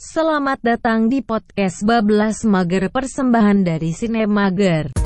Selamat datang di podcast Bablas Mager persembahan dari Sine Mager.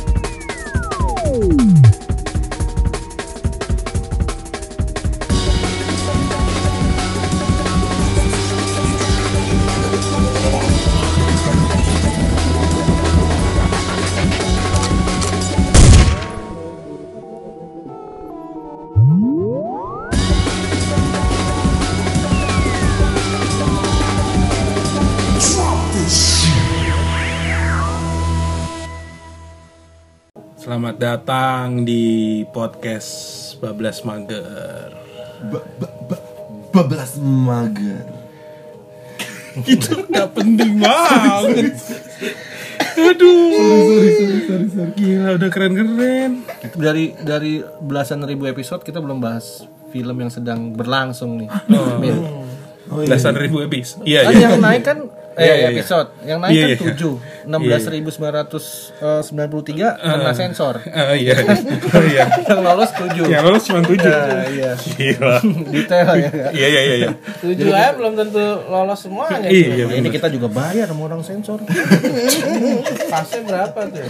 Selamat datang di podcast Bablas Mager. Ba- ba- ba- bablas mager Itu nggak penting banget. Aduh. sorry sorry sorry sorry Gila udah keren-keren. dari dari belasan ribu episode kita belum bahas film yang sedang berlangsung nih. Min. oh iya Belasan ribu episode. Iya, Kan iya. yang naik kan eh Iya, iya, iya. episode, yang naik Iya, kan iya. tujuh, enam belas ribu sembilan ratus sembilan puluh tiga kena sensor. Ah, iya. Oh, iya. Yang lolos tujuh. Yang lolos cuma tujuh. Iya. Gila. Detail ya. Iya, iya, iya. iya. Tujuh aja belum tentu lolos semuanya. Iya, Nah, ini kita juga bayar sama orang sensor. Pasnya berapa tuh?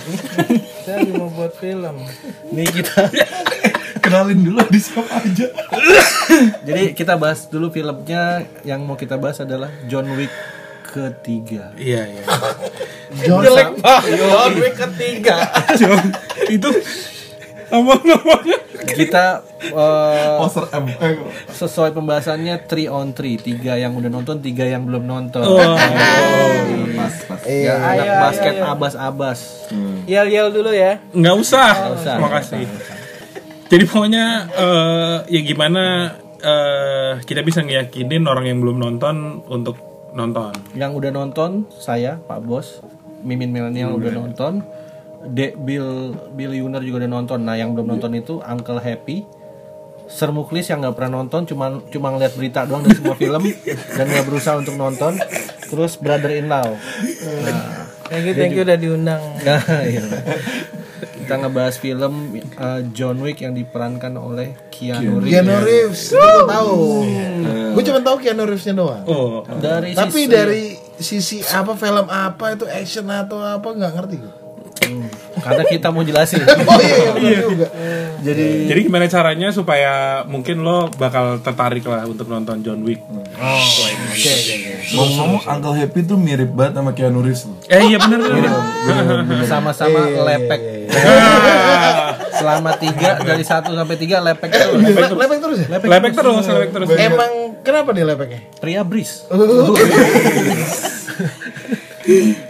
Saya lagi mau buat film. Nih kita. kenalin dulu di siapa aja Jadi kita bahas dulu filmnya yang mau kita bahas adalah John Wick ketiga. Iya, iya. Jelek banget. John Wick ketiga. Jom, itu apa namanya? kita poster M eh, sesuai pembahasannya 3 on 3 tiga yang udah nonton tiga yang belum nonton Oh. pas pas ya anak ayo, basket ayo, ayo. abas-abas Yel yel dulu ya. Nggak usah. usah. Terima kasih. Jadi pokoknya eh, ya gimana eh, kita bisa ngeyakinin orang yang belum nonton untuk nonton. yang udah nonton saya Pak Bos Mimin Milenial udah nonton Dek Bill Bill Yuner juga udah nonton nah yang belum nonton itu Uncle Happy Sir Muklis yang nggak pernah nonton cuma cuma ngeliat berita doang dari semua film dan nggak berusaha untuk nonton terus Brother in Law nah Thank you, thank you udah diundang. Nah, iya. Kita ngebahas film uh, John Wick yang diperankan oleh Keanu Reeves. Keanu Reeves, gue tahu. Gue cuma tahu Keanu Reevesnya doang. Oh, Dari Tapi sisi- dari sisi apa film apa itu action atau apa nggak ngerti gue. Karena kita mau jelasin. Oh iya, iya benar juga. Jadi Jadi gimana caranya supaya mungkin lo bakal tertarik lah untuk nonton John Wick? ngomong-ngomong Uncle Happy tuh mirip banget sama Keanu Reeves. Eh iya bener. sama-sama lepek. Ah, Selama tiga dari satu sampai tiga lepek terus. Le- Lepek terus ya? lepek terus, lepek terus. Emang kenapa nih lepeknya? Pria Bris.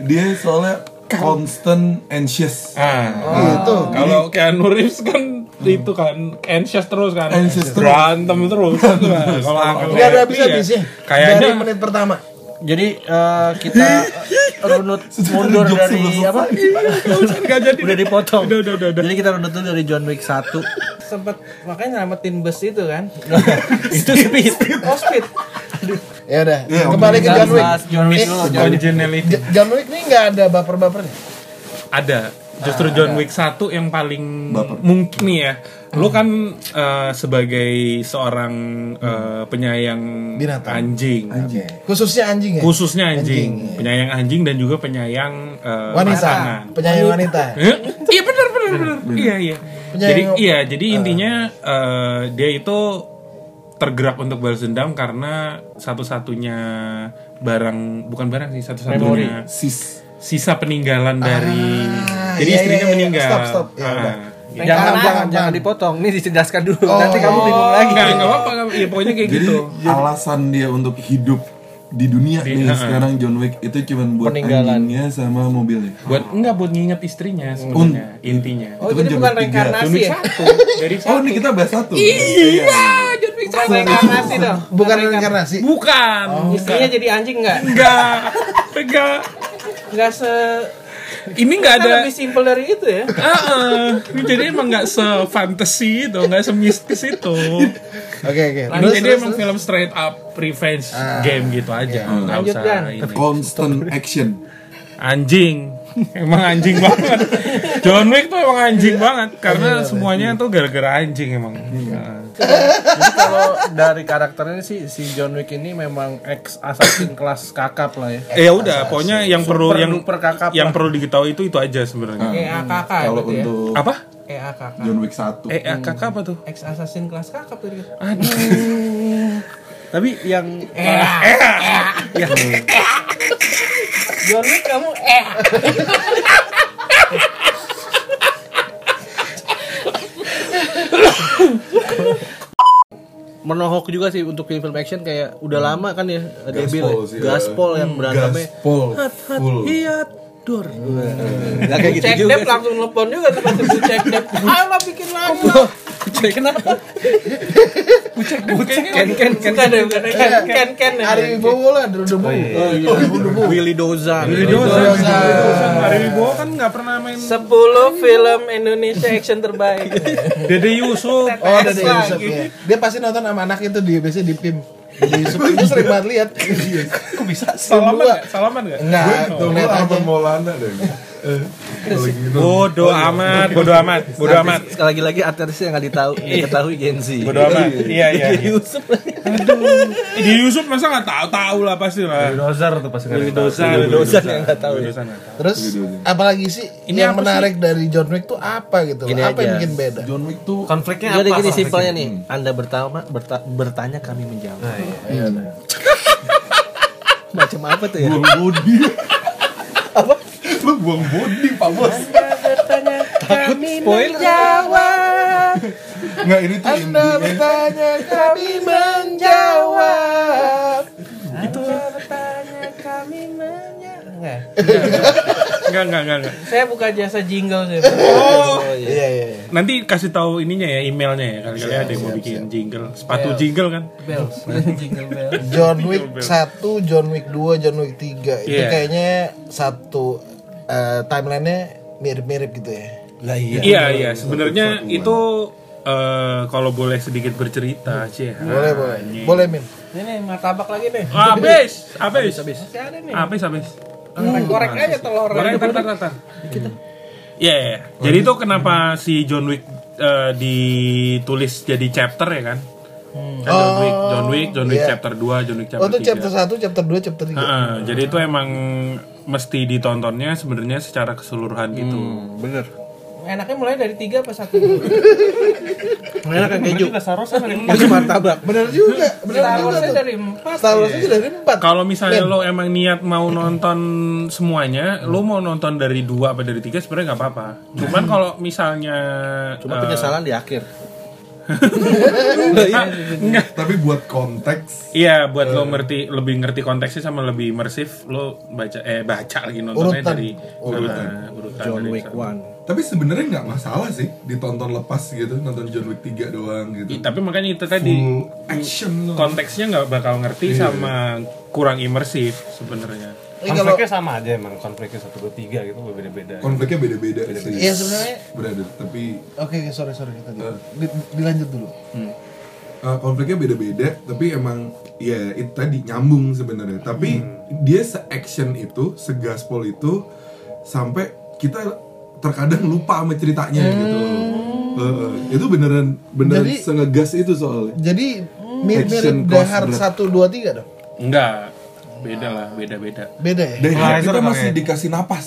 dia soalnya constant anxious Ah, Gitu. kalau Keanu Reeves kan itu kan anxious terus kan, Anxious terus. berantem terus. Nah, kalau Uncle Nggak ada Happy habis-habisnya. ya, Kayaknya Dari menit pertama. Jadi uh, kita runut mundur dari apa? nggak jadi. Udah dipotong. Udah, udah, udah, udah. Jadi kita runut dulu dari John Wick 1 Sempet makanya nyelamatin bus itu kan. Itu speed. Oh speed. Ya udah, Iya, kembali ke John Wick. John Wick dulu. John Wick. John Wick ini nggak ada baper-bapernya. Ada. Justru John Wick 1 yang paling Baper. mungkin nih ya. Lu kan eh, sebagai seorang eh, penyayang Binatang. anjing. Oke. Khususnya anjing ya. Khususnya anjing, Anjing, iya. penyayang anjing dan juga penyayang eh, wanita, pasangan. penyayang wanita. Eh, Iya benar benar benar. Iya iya. Penyayang- Jadi iya jadi intinya eh, dia itu tergerak untuk balas dendam karena satu-satunya barang bukan barang sih satu-satunya sis sisa peninggalan dari Ah, jadi iya, istrinya iya, iya. meninggal. Stop, stop. Ya, Ah, udah. gitu. Jangan jangan jangan paham. dipotong. Ini dijelaskan dulu. Oh. Nanti kamu bingung lagi. Enggak enggak apa-apa ya pokoknya kayak jadi gitu. alasan dia untuk hidup di dunia Di- nih uh-uh. sekarang John Wick itu cuma buat anjingnya sama mobilnya Buat enggak buat nginget istrinya sebenarnya intinya. Oh Itu kan jadi John bukan reinkarnasi Wick ya? satu dari oh satu. ini kita bahas satu Iya, Satu. Reinkarnasi dong. Bukan reinkarnasi. Bukan. Istrinya jadi anjing nggak? Enggak. Enggak. Nggak se Ini enggak kan ada lebih simple dari itu ya. Heeh. Jadi emang nggak se-fantasy itu, nggak semistis itu. Oke oke. Ini Terus, jadi terus, emang terus. film straight up revenge game gitu aja, nggak Lanjut, usah ini. constant action anjing emang anjing banget. John Wick tuh emang anjing banget karena semuanya tuh gara-gara anjing emang. Nah. Jadi kalau dari karakternya sih si John Wick ini memang ex assassin kelas kakap lah ya. Eh, ya udah pokoknya yang perlu Super yang duper kakap yang lah. perlu diketahui itu itu aja sebenarnya. EAKK Kalau gitu ya. untuk apa? EAKK. John Wick 1 eh eh, kakak apa tuh? Ex assassin kelas kakap tadi. aduh. Tapi yang John Wick kamu eh. menohok juga sih untuk film-film action kayak udah lama kan ya Gaspol sih, ya. Gaspol yang berantemnya. Gaspol hat hat hiat dor nggak kayak gitu Cek juga dep langsung telepon juga tuh pasti cek dep. Ayo bikin lagi lah. cek kenapa bucek bucek ken ken ken ken ken ken. Hari Wibowo lah, debu debu. Willy Dozan Willy Dozan Willy Dozan Ari Wibowo kan nggak pernah main 10 film Indonesia action terbaik. Dede Yusuf Oh, Lagi. Yusuf ya. Dia pasti nonton sama anak itu di biasanya di PIM. Di Yusuf itu sering banget lihat. kok bisa salaman salaman nggak Enggak, gue. Arman Maulana deh bodoh amat bodoh amat bodoh amat. Sekali lagi artisnya nggak ditahu nggak ketahui Gen Z. Bodoh amat. Iya iya iya. Yusuf di Yusuf masa nggak tahu tahu lah pasti lah. Dozar tuh pasti yang nggak tahu ya. Dozan nggak tahu. Terus apalagi sih Ini yang apa menarik dari John Wick tuh apa gitu? Apa yang bikin beda? John Wick tuh Jadi gini simpelnya nih, Anda bertanya, berta- bertanya kami menjawab. Macam apa tuh ya? body Apa? Lu buang body Pak Bos Spoiler. Nggak ini tuh Anda intinya bertanya, kami menjawab. Enggak. Enggak, enggak, enggak, enggak. Saya buka jasa jingle sih. Oh, Iya iya. iya. nanti kasih tahu ininya ya emailnya ya kali-kali ada yang mau bikin jingle, sepatu jingle kan? Bells. jingle bell. John Wick 1, John Wick 2, John Wick 3 itu Iya. kayaknya satu eh, timelinenya mirip-mirip gitu ya. Lah iya. Iya, iya. Sebenarnya itu eh, kalau boleh sedikit bercerita, sih. Boleh boleh. Boleh Min. Ini nih martabak lagi nih. Habis, habis, habis, Masih ada nih. habis, habis. Korek korek aja telur. Korek, tar, tar, tar, tar. Iya, iya. Jadi itu kenapa si John Wick eh, ditulis jadi chapter ya kan? Kan John Wick, John Wick, John Wick iya. chapter 2, John Wick Oh chapter itu chapter 3. 1, chapter 2, chapter 3. Heeh, jadi itu emang mesti ditontonnya sebenarnya secara keseluruhan gitu. Bener. Enaknya mulai dari tiga apa satu dulu? Enak kan keju. Masih martabak. Bener juga, bener Star dari empat. Star Wars dari 4. Kalau misalnya lo emang niat mau nonton semuanya, lo mau nonton dari dua apa dari tiga sebenarnya nggak apa-apa. Cuman kalau misalnya Cuma eh, penyesalan di akhir. Enggak. Tapi buat konteks Iya, buat lo ngerti lebih ngerti konteksnya sama lebih imersif, lo baca eh baca lagi nontonnya Urutan. dari Urutan. Nah, urutan John dari Wick. 1. Tapi sebenarnya nggak masalah sih ditonton lepas gitu, nonton John Wick 3 doang gitu. Ih, tapi makanya itu tadi Full action loh. konteksnya nggak bakal ngerti Iya. sama kurang imersif sebenarnya. Kalau Konfliknya sama aja emang konfliknya satu dua tiga gitu beda-beda. Konfliknya beda-beda sih. Iya sebenarnya Brother, tapi Oke, oke, sorry sorry tadi. Di- dilanjut dulu. uh, konfliknya beda-beda, tapi emang ya itu tadi nyambung sebenarnya. Tapi Hmm. dia se-action itu, segaspol itu sampai kita terkadang lupa sama ceritanya gitu. Uh, itu beneran beneran Hmm. Jadi- sengegas itu soalnya. Jadi mirip-mirip Action berat. 1 2 3 dong. Enggak, beda lah, beda-beda. Beda ya? Dan Nah, itu kita masih pakai- dikasih napas.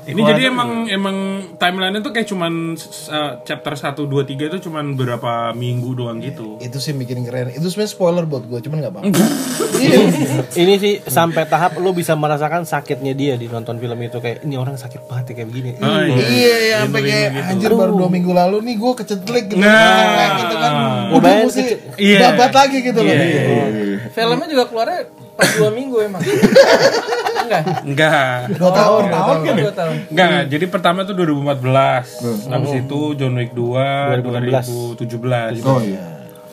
Ini jadi emang emang timeline itu kayak cuman uh, chapter 1 2 3 itu cuman berapa minggu doang gitu. Itu sih bikin keren. Itu sebenarnya spoiler buat gue, cuman nggak apa-apa. Iya. Ini sih sampai tahap lu bisa merasakan sakitnya dia di nonton film itu kayak ini orang sakit banget ya kayak begini. Ah, iya. Iya, ya, sampai kayak anjir baru dua minggu lalu nih gue kecetlik gitu. Nah. Kayak gitu kan. Udah mesti Iya. babat lagi gitu loh. Filmnya juga keluarnya pas dua minggu emang. Enggak. Enggak. Dua tahun. Tahun kan dua tahun. Enggak, jadi pertama tuh 2014. Habis itu John Wick 2 2016. 2017. Oh iya.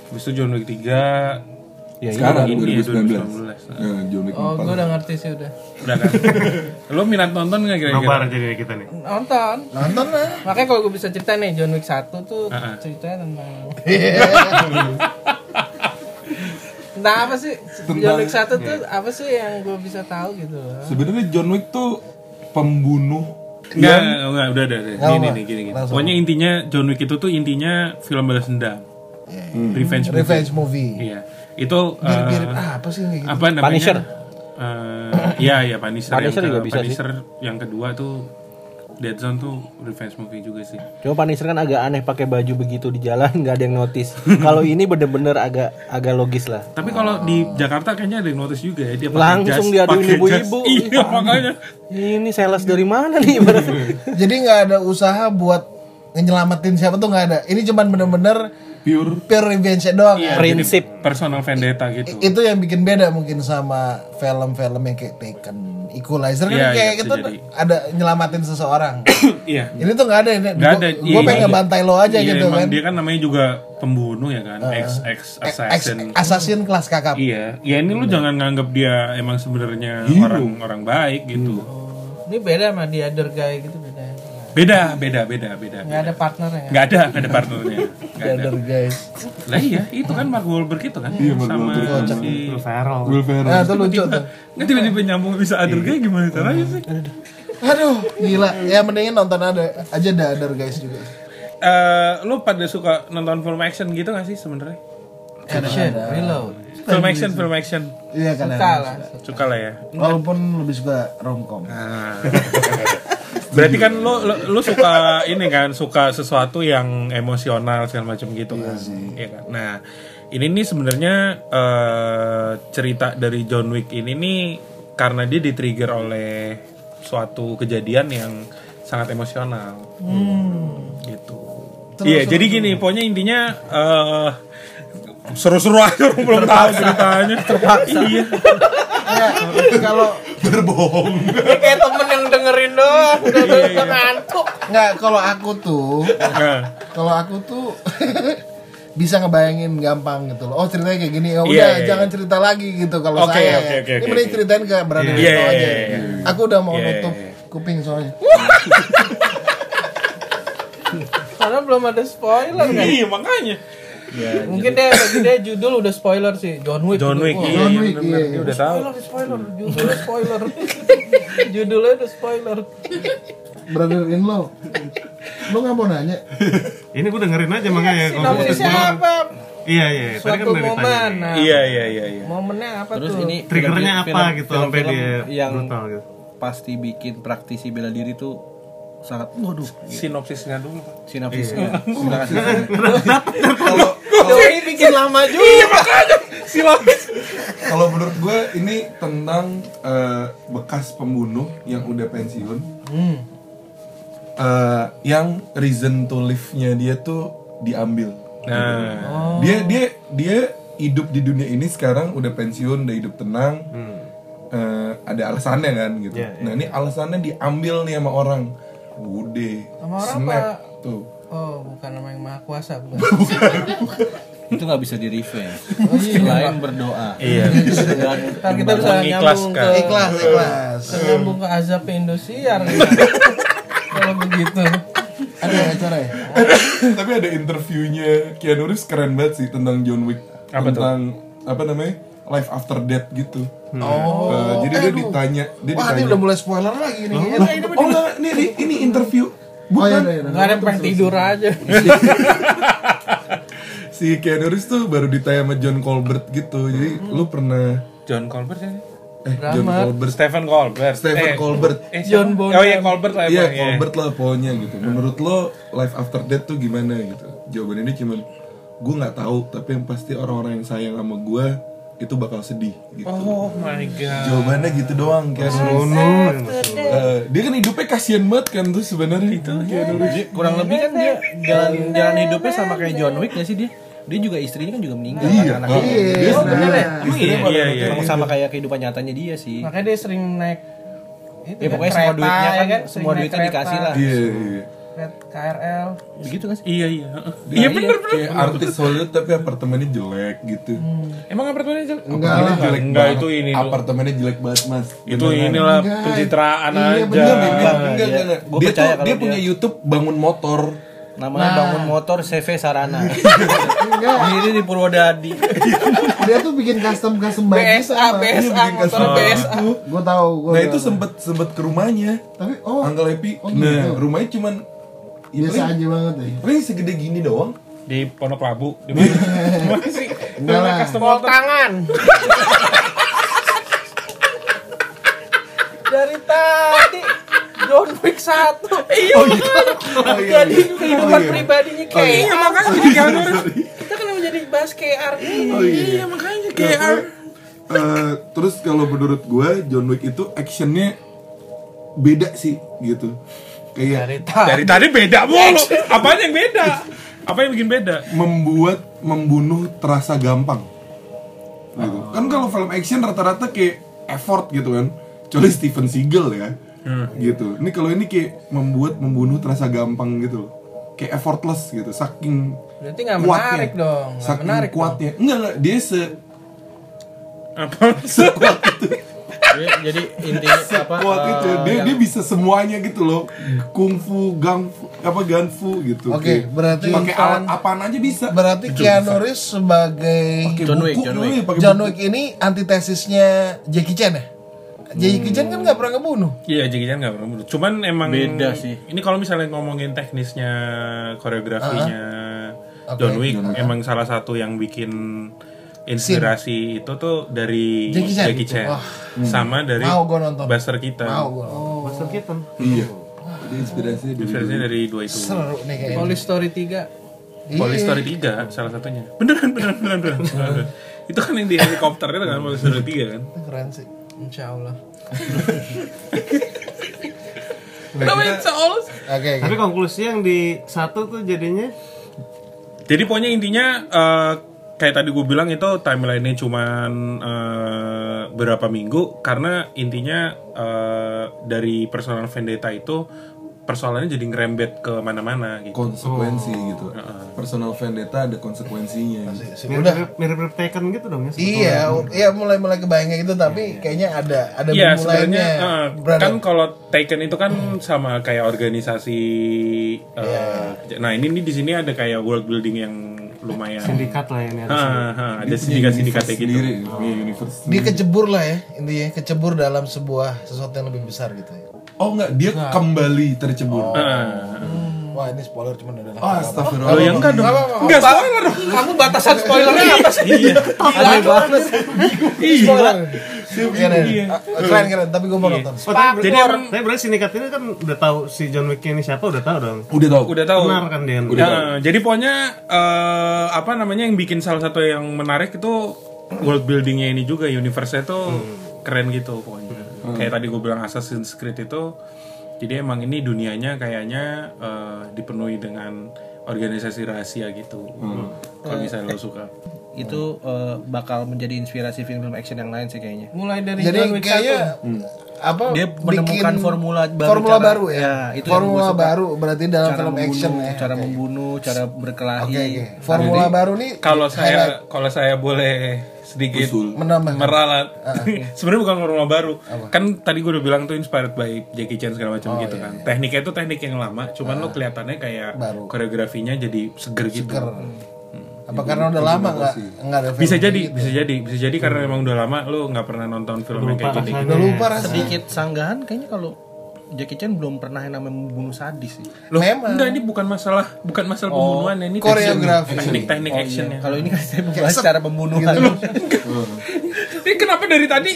Habis itu John Wick 3 Ya, Sekarang ini ya 2019. 2019. Nah, John Wick Oh, 4. gue udah ngerti sih udah. Udah kan? Lo minat nonton nggak kira-kira? Nobar jadi kita nih. Nonton. Nonton lah. Makanya kalau gue bisa cerita nih John Wick 1 tuh Ah, ah. ceritanya tentang. tentang apa sih Tentang- John Wick satu tuh apa sih yang gue bisa tahu gitu loh Sebenarnya John Wick tuh pembunuh Enggak, enggak, udah, udah, udah. Gini gini, gini. Langsung. Pokoknya intinya John Wick itu tuh intinya film balas dendam. Revenge movie. Revenge movie. Iya. Itu eh, Mirip apa sih gitu? apa namanya? Punisher. Eh, iya, iya Punisher. Punisher yang juga ke- bisa sih. Punisher yang kedua tuh Dead Zone tuh revenge movie juga sih. Cuma Punisher kan agak aneh pakai baju begitu di jalan nggak ada yang notice. Kalau ini bener-bener agak agak logis lah. Tapi kalau di Jakarta kayaknya ada yang notice juga ya dia pakai Langsung diaduin ibu-ibu. Iya, makanya. Ini sales dari mana nih? Jadi nggak ada usaha buat nyelamatin siapa tuh nggak ada. Ini cuman bener-bener pure pure revenge doang. Iya, Prinsip. jadi personal vendetta gitu. Itu yang bikin beda mungkin sama film-film yang kayak Taken, Equalizer kan Iya, kayak iya, gitu jadi. ada nyelamatin seseorang. Iya. ini tuh nggak ada ini. Nggak ada. Gue iya, pengen iya. ngebantai lo aja Iya, gitu emang kan. Dia kan namanya juga pembunuh ya kan, ex ex Ex- assassin. assassin kelas kakap. Iya, ya ini lu jangan nganggap dia emang sebenarnya orang orang baik gitu. ini beda sama The Other Guy gitu beda Beda, beda, beda, nggak ada partnernya ya Nggak ada, nggak ada partnernya. Nggak ada. Guys. Lah iya, itu kan Mark Wahlberg itu kan sama si Will Ferrell Nah, itu lucu tuh. Nggak tiba-tiba nyambung bisa other guy gimana caranya sih? Aduh, gila. Ya mendingan nonton ada aja The Other guys juga. Eh, lu pada suka nonton film action gitu gak sih sebenarnya? action reload Film action, film action. Iya kan. suka lah Suka lah ya. Walaupun lebih suka romcom. Nah. Berarti kan lu, lu lu suka ini kan, suka sesuatu yang emosional segala macam gitu kan. Iya kan. Nah, ini nih sebenarnya eh, cerita dari John Wick ini nih karena dia di-trigger oleh suatu kejadian yang sangat emosional. Gitu. Iya, jadi gini, pokoknya intinya eh seru-seru aja belum tahu ceritanya. Terpaksa. Iya. Ya, kalau berbohong kayak temen yang dengerin doang udah Iya, iya. udah ngantuk nggak kalau aku tuh kalau aku tuh bisa ngebayangin gampang gitu loh. Oh ceritanya kayak gini. Ya udah Iya, iya, jangan iya. cerita lagi gitu kalau Oke, saya. oke, oke, Ini oke, mending ceritain ke Iya, Dito iya, aja. iya, iya. Aku udah mau Iya, iya, nutup iya. kuping soalnya. karena belum ada spoiler kan iya makanya. Mungkin dia bagi dia judul udah spoiler sih John Wick John Wick, iya, John iya, Wick, iya. Dia udah tahu. spoiler spoiler judulnya spoiler judulnya udah spoiler Brother in law. Lu nggak mau nanya? Ini gue dengerin aja makanya kalau sinopsisnya apa Iya iya, tadi kan suatu udah ditanya. momen nah, Iya iya iya iya. momennya apa Terus tuh ini Triggernya film- apa film- gitu sampai film-film dia yang brutal gitu. pasti bikin praktisi bela diri tuh sangat waduh Sinopsisnya dulu. Pak. sinopsisnya. Terima kasih. Doi bikin lama juga. Kalau menurut gue ini tentang eh, bekas pembunuh yang udah pensiun. Eh, yang reason to live-nya dia tuh diambil. Nah, dia dia dia hidup di dunia ini sekarang udah pensiun udah hidup tenang. Eh, ada alasannya kan gitu. Iya, iya. nah ini alasannya diambil nih sama orang. Udah Sama orang snap apa? tuh oh bukan nama yang maha kuasa bukan Itu nggak bisa di revenge. Selain berdoa. iya. Dan Ntar kita bisa nyambung ke Mengikhlaskan. Ikhlas, ikhlas. nyambung ke azab Indosiar gitu. kalau begitu Ada acara ya? tapi ada interviewnya Keanu Reeves keren banget sih tentang John Wick Apa tuh? tentang apa namanya life after death gitu Oh. Eh, jadi dia ditanya dia Wah, ini ditanya udah mulai spoiler lagi nih. oh enggak ini ini, ini interview Oh iya, bukan iya, iya. nggak ada pengen tidur aja si Keanu Reeves tuh baru ditanya sama John Colbert gitu jadi lu pernah John Colbert ya? eh John Colbert Stephen Colbert. Stephen Eh, Colbert Eh, John? Bonham. Oh iya Colbert lah Iya, iya. Colbert lah pokoknya gitu. Menurut lo life after death tuh gimana gitu? Jawaban ini cuman gue nggak tahu, tapi yang pasti orang-orang yang sayang sama gue itu bakal sedih gitu. Oh my god. Jawabannya gitu doang kayak Eh, dia kan hidupnya kasihan banget kan tuh sebenarnya itu kurang lebih kan dia jalan jalan hidupnya sama kayak John Wick gak sih dia? Dia juga istrinya kan juga meninggal. Iya, anak-anaknya. dia sebenarnya Emang iya iya iya. Emang sama kayak kehidupan nyatanya dia sih. makanya dia sering naik itu Ya kan, pokoknya semua duitnya ya kan, semua duitnya dikasih lah. Iya, iya. Kereta KRL Begitu kan sih? Iya iya. Iya bener bener. Kayak artis Hollywood tapi apartemennya jelek gitu. Emang apartemennya jelek? Enggak Apartemennya lah. jelek Enggak, banget. itu ini. Apartemennya jelek banget mas. Itu Beneran. inilah Enggak. pencitraan Iya, aja. bener, bener. Enggak, enggak, Iya. enggak. Gua Dia percaya tuh dia dia- punya YouTube bangun motor. Namanya bangun motor CV Sarana. Enggak. Ini di Purwodadi. Dia tuh bikin custom custom baju BSA, sama. BSA, bikin motor custom BSA. Gue tahu. Gua Nah itu sempet sempet ke rumahnya Tapi oh Uncle Epi Oh, Nah gitu. rumahnya cuman biasa paling- aja banget ya. Paling segede gini doang. Di Pondok Labu di mana? Sih? Enggak lah. Pol tangan. Dari tadi John Wick satu. Oh iya. Jadi kehidupan pribadinya kayak Iya. Makanya jadi kita kan menjadi bahas KR Oh iya. Iya makanya Nah, kayak Eh, terus kalau menurut gue John Wick itu actionnya beda sih gitu kayak dari tadi. dari tadi beda mulu. Apanya yang beda? Apa yang bikin beda? membuat membunuh terasa gampang. Gitu. kan kalau film action rata-rata kayak effort gitu kan. Kecuali Steven Seagal ya. Gitu. Ini kalau ini kayak membuat membunuh terasa gampang gitu. Kayak effortless gitu. Saking Berarti nggak kuatnya. menarik dong, nggak saking menarik kuatnya. Enggak enggak. Dia se Apa? sekuat itu Jadi, jadi intinya apa? kuat eh, itu dia dia bisa semuanya gitu loh kungfu gangfu apa ganfu gitu Oke, Kayak berarti- pakai alat apaan aja bisa Berarti Keanu Reeves sebagai John Wick, buku, John Wick. pakai John buku. Wick ini antitesisnya Jackie Chan ya? Jackie Chan kan nggak pernah ngebunuh. Iya, Jackie Chan nggak pernah bunuh. Cuman emang Beda sih. Ini kalau misalnya ngomongin teknisnya, koreografinya Oke. John Wick, emang salah satu yang bikin inspirasi itu tuh dari Jackie Chan. Jackie Chan, Wah. sama dari Mau gua nonton. Buster Keaton. Mau gua. Buster Keaton. iya jadi inspirasinya dari Inspirasinya dari dua itu. Seru nih kayaknya. Police Story 3 Police Story 3 salah satunya. Beneran beneran beneran beneran. beneran. itu kan yang di helikopter itu kan Police Story 3 kan. Keren sih. Insya Allah Kenapa Insya Allah? Oke, Tapi konklusi yang di satu tuh jadinya Jadi pokoknya intinya eh, kayak tadi gue bilang itu timelinenya cuman eh, berapa minggu karena intinya eh, dari personal vendetta itu persoalannya jadi ngerembet ke mana-mana gitu. konsekuensi gitu personal vendetta ada konsekuensinya Sip, mirip Udah. mirip, mirip Taken gitu dong ya. Iya, iya mulai mulai kebayang gitu tapi kayaknya ada ada Iya lainnya. eh, Brother. kan kalau Taken itu kan sama kayak organisasi. eh, Nah ini nih di sini ada kayak world building yang lumayan. Sindikat lah ini Ah, harusnya. ah, ada sindikat-sindikatnya universe gitu. sendiri, punya universe sendiri. dia kecebur lah ya intinya kecebur dalam sebuah sesuatu yang lebih besar gitu ya. oh enggak dia kembali tercebur oh, Ah. Wah ini spoiler cuma adalah. astagfirullah Oh ya enggak dong. Enggak spoiler dong. Kamu batasan spoilernya apa sih? Iya. Aneh banget. Spoiler. Keren, Ah, keren keren tapi gue mau nonton. Oh, tapi, Jadi tapi berarti sindikat ini kan udah tahu si John Wick ini siapa udah tahu dong. udah tau Udah tahu. Benar kan dia. Nah, jadi pokoknya eh, apa namanya yang bikin salah satu yang menarik itu world buildingnya ini juga universe-nya tuh keren gitu pokoknya. Kayak tadi gue bilang Assassin's Creed itu jadi emang ini dunianya kayaknya eh, dipenuhi dengan organisasi rahasia gitu. Kalau misalnya lo suka. Itu eh, bakal menjadi inspirasi film-film action yang lain sih kayaknya. Mulai dari Jadi John Wick kayaknya Hmm. Apa Dia menemukan bikin formula baru formula cara- baru ya, ya, itu formula baru berarti dalam cara film membunuh, action ya cara Oke. membunuh, cara berkelahi. Oke, oke. formula baru nih Kalau saya highlight. kalau saya boleh sedikit Usul. menambah meralat sebenarnya bukan formula baru kan tadi gue udah bilang tuh inspired by Jackie Chan segala macam gitu kan tekniknya itu teknik yang lama cuman lo kelihatannya kayak Baru. koreografinya jadi seger gitu Seger. Apa karena udah lama nggak nggak ada film bisa jadi gitu? bisa jadi bisa jadi karena memang udah lama lo nggak pernah nonton film yang kayak gini udah lupa rasanya Sedikit sanggahan kayaknya kalau Jackie Chan belum pernah yang namanya membunuh sadis sih. Loh, Memang. enggak ini bukan masalah bukan masalah pembunuhan ini koreografi. teknik teknik actionnya Kalau ini kan saya membahas cara pembunuhan. ini kenapa dari tadi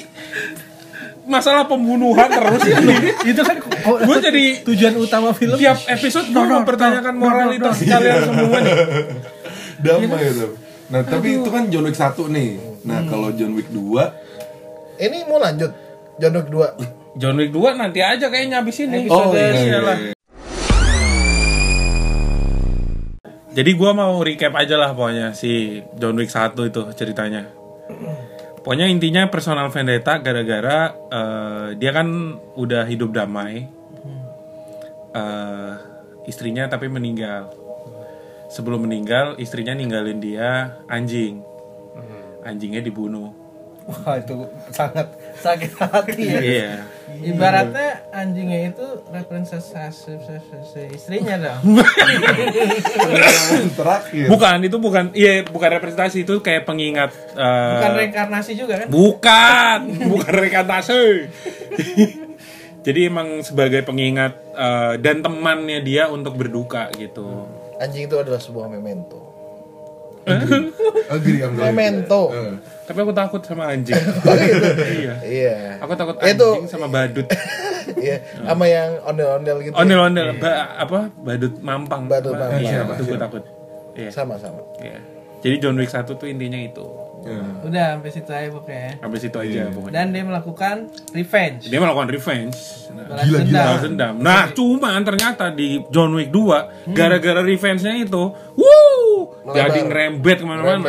masalah pembunuhan terus ini itu kan gue jadi tujuan utama film. tiap episode gue mempertanyakan moralitas kalian semua nih damai itu nah tapi itu kan John Wick 1 nih. Nah kalau John Wick 2 ini mau lanjut? John Wick 2 John Wick 2 nanti aja kayaknya abis ini. Oh, episode iya, iya, iya. Jadi gua mau recap aja lah pokoknya si John Wick 1 itu ceritanya. Pokoknya intinya personal vendetta gara-gara eh, dia kan udah hidup damai. Eh, istrinya tapi meninggal. Sebelum meninggal istrinya ninggalin dia anjing. Anjingnya dibunuh. Wah itu sangat sakit hati ya. Iya. Ibaratnya anjingnya itu representasi istrinya dong. Terakhir. Bukan itu bukan iya bukan representasi itu kayak pengingat eh, Bukan reinkarnasi juga kan? Bukan, bukan rekantase. Jadi emang sebagai pengingat eh, dan temannya dia untuk berduka gitu. Anjing itu adalah sebuah memento. Agree, going. Memento. Eh. Tapi aku takut sama anjing. iya. Iya. Aku takut Itu- anjing sama badut. Iya, sama yang ondel-ondel gitu. Ondel-ondel ba- apa? Badut mampang. Badut Ba- mampang. Iya, itu gue siapa? takut. Iya. Sama-sama. Iya. Jadi John Wick 1 tuh intinya itu. Udah sampai situ aja pokoknya. Sampai situ aja pokoknya. Dan dia melakukan revenge. Dia melakukan revenge. Nah, Balas dendam. balas dendam. Nah, cuman ternyata di John Wick 2 gara-gara revenge-nya itu, wuh, jadi ngerembet ke mana-mana.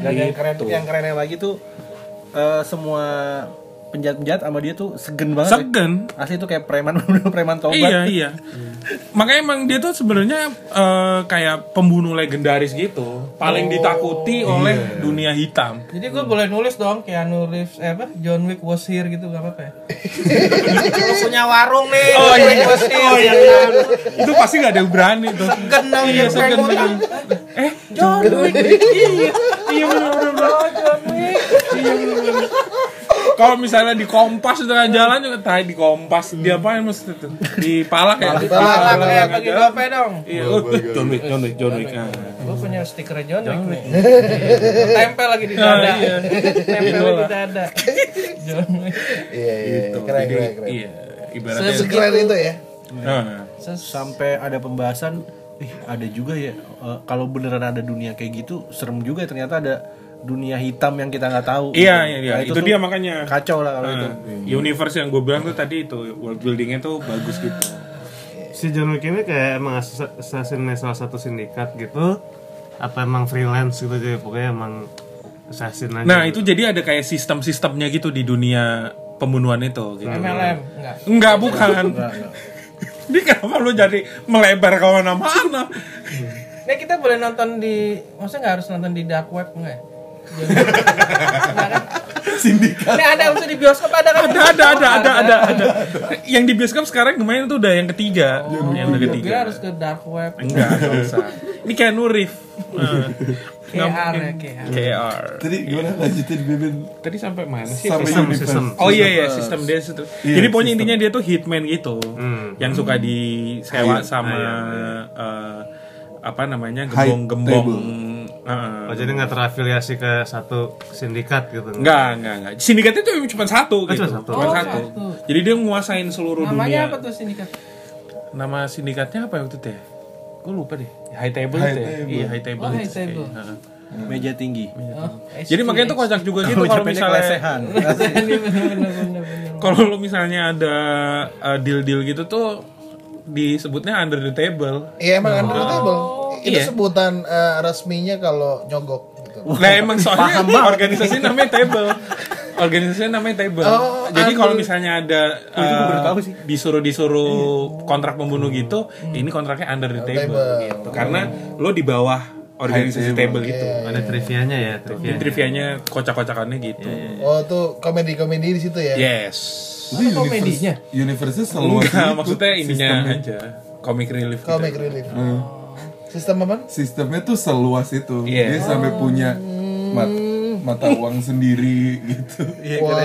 Dan yang keren yang kerennya lagi tuh eh, semua penjahat-penjahat sama dia tuh segen banget. ya. Segen. Asli tuh kayak preman preman tobat. Iya iya. Makanya emang dia tuh sebenarnya eh, kayak pembunuh legendaris gitu, paling ditakuti oleh dunia hitam. Jadi gue boleh nulis dong Keanu Reeves eh, apa John Wick was here gitu gak apa-apa ya? Lu punya warung nih. Oh iya, Wick was here. oh iya, itu pasti gak ada yang berani tuh. Segen dong Iya yang segen pengen segen. Eh John Wick. Iya. iya benar benar. Oh, John Wick. Iya benar. Kalau misalnya di kompas di tengah jalan juga tadi di kompas dia apain mesti tuh di palak ya? Palak Palak ya ya, bagi gope dong. Iya, oh, John Wick, John Wick, John Wick. Ah. Gue punya stiker John Wick nih. Tempel lagi di dada. Ah, iya. Tempel lagi di dada. John Wick. Iya, iya, iya. Keren, Jadi, keren, keren. Iya, ibaratnya. Sekeren itu ya. Nah, Sampai ada pembahasan, ih ada juga ya eh, kalau beneran ada dunia kayak gitu serem juga ternyata ada dunia hitam yang kita nggak tahu. Iya, gitu. iya, iya. Nah, itu, tuh dia makanya. kacau lah kalau itu. Nah, universe yang gue bilang tuh tadi itu world buildingnya tuh bagus gitu. Si John Wick ini kayak emang assassinnya salah satu sindikat gitu apa emang freelance gitu jadi pokoknya emang assassin aja Nah itu jadi ada kayak sistem-sistemnya gitu di dunia pembunuhan itu. Gitu. MLM enggak. Enggak bukan. Ini kenapa lu jadi melebar ke mana-mana? Nih kita boleh nonton di maksudnya nggak harus nonton di dark web enggak Sindikat. Ini ada maksudnya di bioskop ada kan? Ada, ada, ada, ada, ada, ada. Yang di bioskop sekarang kemarin tuh udah yang ketiga. yang udah Kira ketiga. harus ke dark web. Enggak, enggak usah. Ini kayak Nurif. Nah, KR ya KR. KR. Tadi gimana lanjutin Bebin? Tadi sampai mana sih? Sampai Sistem- universe. sistem. Oh iya iya sistem dia itu. Iya, Jadi pokoknya intinya dia tuh hitman gitu, Hmm. yang suka disewa Iya. sama Ah, iya, eh, apa namanya gembong-gembong. Heeh. oh jadi nggak terafiliasi ke satu sindikat gitu Enggak, enggak, enggak. Sindikatnya tuh cuma satu gitu. cuma satu. Cuma Oh, satu. satu. Jadi dia menguasain seluruh dunia. Namanya apa tuh sindikat? Nama sindikatnya apa waktu itu ya? Gue lupa deh. High table High itu ya? table. Iya, high table. Oh, itu high table. Heeh. Meja tinggi. Oh, Jadi makanya tuh kocak juga gitu kalau misalnya bener-bener bener-bener. kalau lu misalnya ada uh, deal-deal gitu tuh disebutnya under the table. Iya emang under the table. Itu Iya. sebutan eh, resminya kalau nyogok gitu. Nah emang soalnya organisasi namanya table. Organisasinya namanya table. Oh, Jadi kalau misalnya ada uh, disuruh disuruh kontrak pembunuh gitu, ini kontraknya under the table, table. gitu. Karena lo di bawah organisasi table gitu. ada trivianya ya Ini trivianya trivianya kocak-kocakannya gitu. Oh tuh komedi-komedi di situ ya. Yes. Itu universe, komedinya? universe seluas Enggak, maksudnya ininya sistemnya. aja. Comic relief gitu. Comic relief. Sistem apa? Sistemnya tuh seluas itu. Iya. Dia sampai punya mat- mata uang sendiri gitu. Wah.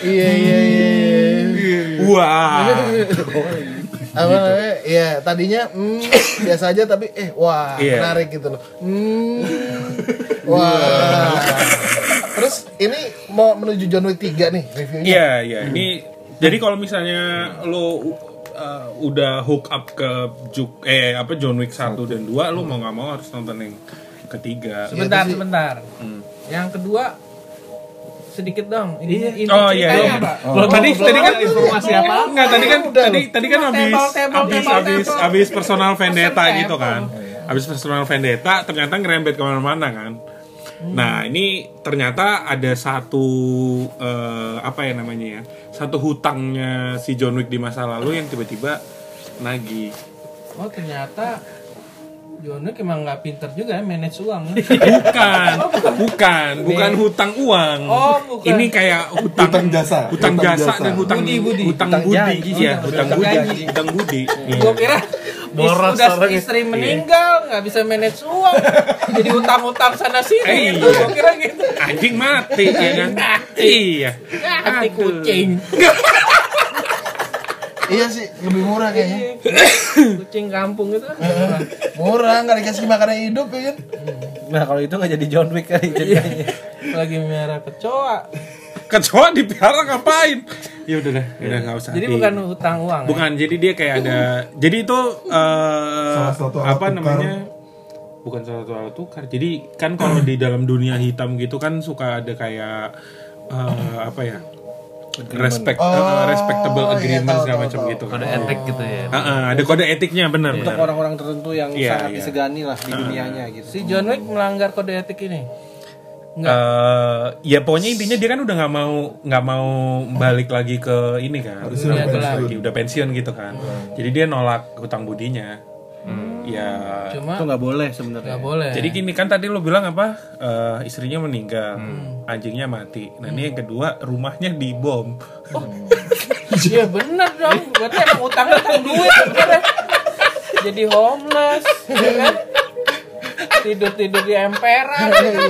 Iya iya iya. iya. Wah. Apa namanya? Iya, tadinya hmm, biasa aja tapi eh wah, Iya. menarik gitu loh. Hmm. Wah. Terus ini mau menuju John Wick 3 nih reviewnya. Iya, iya. Ini jadi kalau misalnya lo uh, udah hook up ke Juk eh apa John Wick 1 dan 2 lo mau nggak mau harus nonton yang ketiga. Sebentar, Iya, sih. sebentar. Hmm. Yang kedua sedikit dong. Ini inti Oh iya, iya. apa? Lo tadi tadi kan informasi apa Enggak, tadi kan Udah, tadi tadi kan habis habis habis habis personal vendetta gitu kan. Habis personal vendetta ternyata ngerembet ke mana-mana kan. Nah ini ternyata ada satu eh, apa ya namanya ya satu hutangnya si John Wick di masa lalu yang tiba-tiba nagih. Oh ternyata John Wick emang nggak pinter juga ya manage uang. Bukan, bukan, bukan hutang uang. Oh, bukan. Ini kayak hutang, Hutang jasa. hutang Hutang jasa, jasa. dan hutang Budi, budi. hutang Hutang budi, iya, Oh, hutang hutang budi, janji. hutang budi. Iya. Gue kira Boros udah orang istri meninggal nggak bisa manage uang, jadi utang-utang sana sini Eh, gitu. iya. Gue kira gitu. Anjing mati ya kan? Iya. Hati kucing, Iya sih, lebih murah kayaknya. kucing kampung itu kan. Murah, nggak dikasih makanan hidup ya kan? Nah kalau itu nggak jadi John Wick kali ceritanya. lagi merah kecoa. Kecoa dipelihara ngapain? Ya udah deh, udah nggak usah. Jadi Di- bukan utang uang. ya? bukan. Jadi dia kayak ada. Jadi itu eh, Salah satu apa tukar. namanya? Bukan salah satu alat tukar. Jadi kan kalau di dalam dunia hitam gitu kan suka ada kayak eh, apa ya? Respect, Oh, respectable iya, agreement tahu, segala macam gitu. Kode etik gitu ya. Ah, ah, ada kode etiknya benar. Untuk orang-orang tertentu yang Iya, sangat iya. disegani lah di dunianya gitu. Si John Wick melanggar kode etik ini. Eh, ya pokoknya intinya dia kan udah nggak mau nggak mau balik lagi ke ini kan udah pensiun. lagi udah pensiun gitu kan jadi dia nolak hutang budinya ya Cuma Itu nggak boleh sebenarnya. nggak boleh. jadi gini kan tadi lo bilang apa eh, istrinya meninggal anjingnya mati nah ini yang kedua rumahnya dibom Iya bener dong. Berarti emang utangnya utang duit. Jadi homeless, ya kan? Tidur tidur di emperan, ya kan?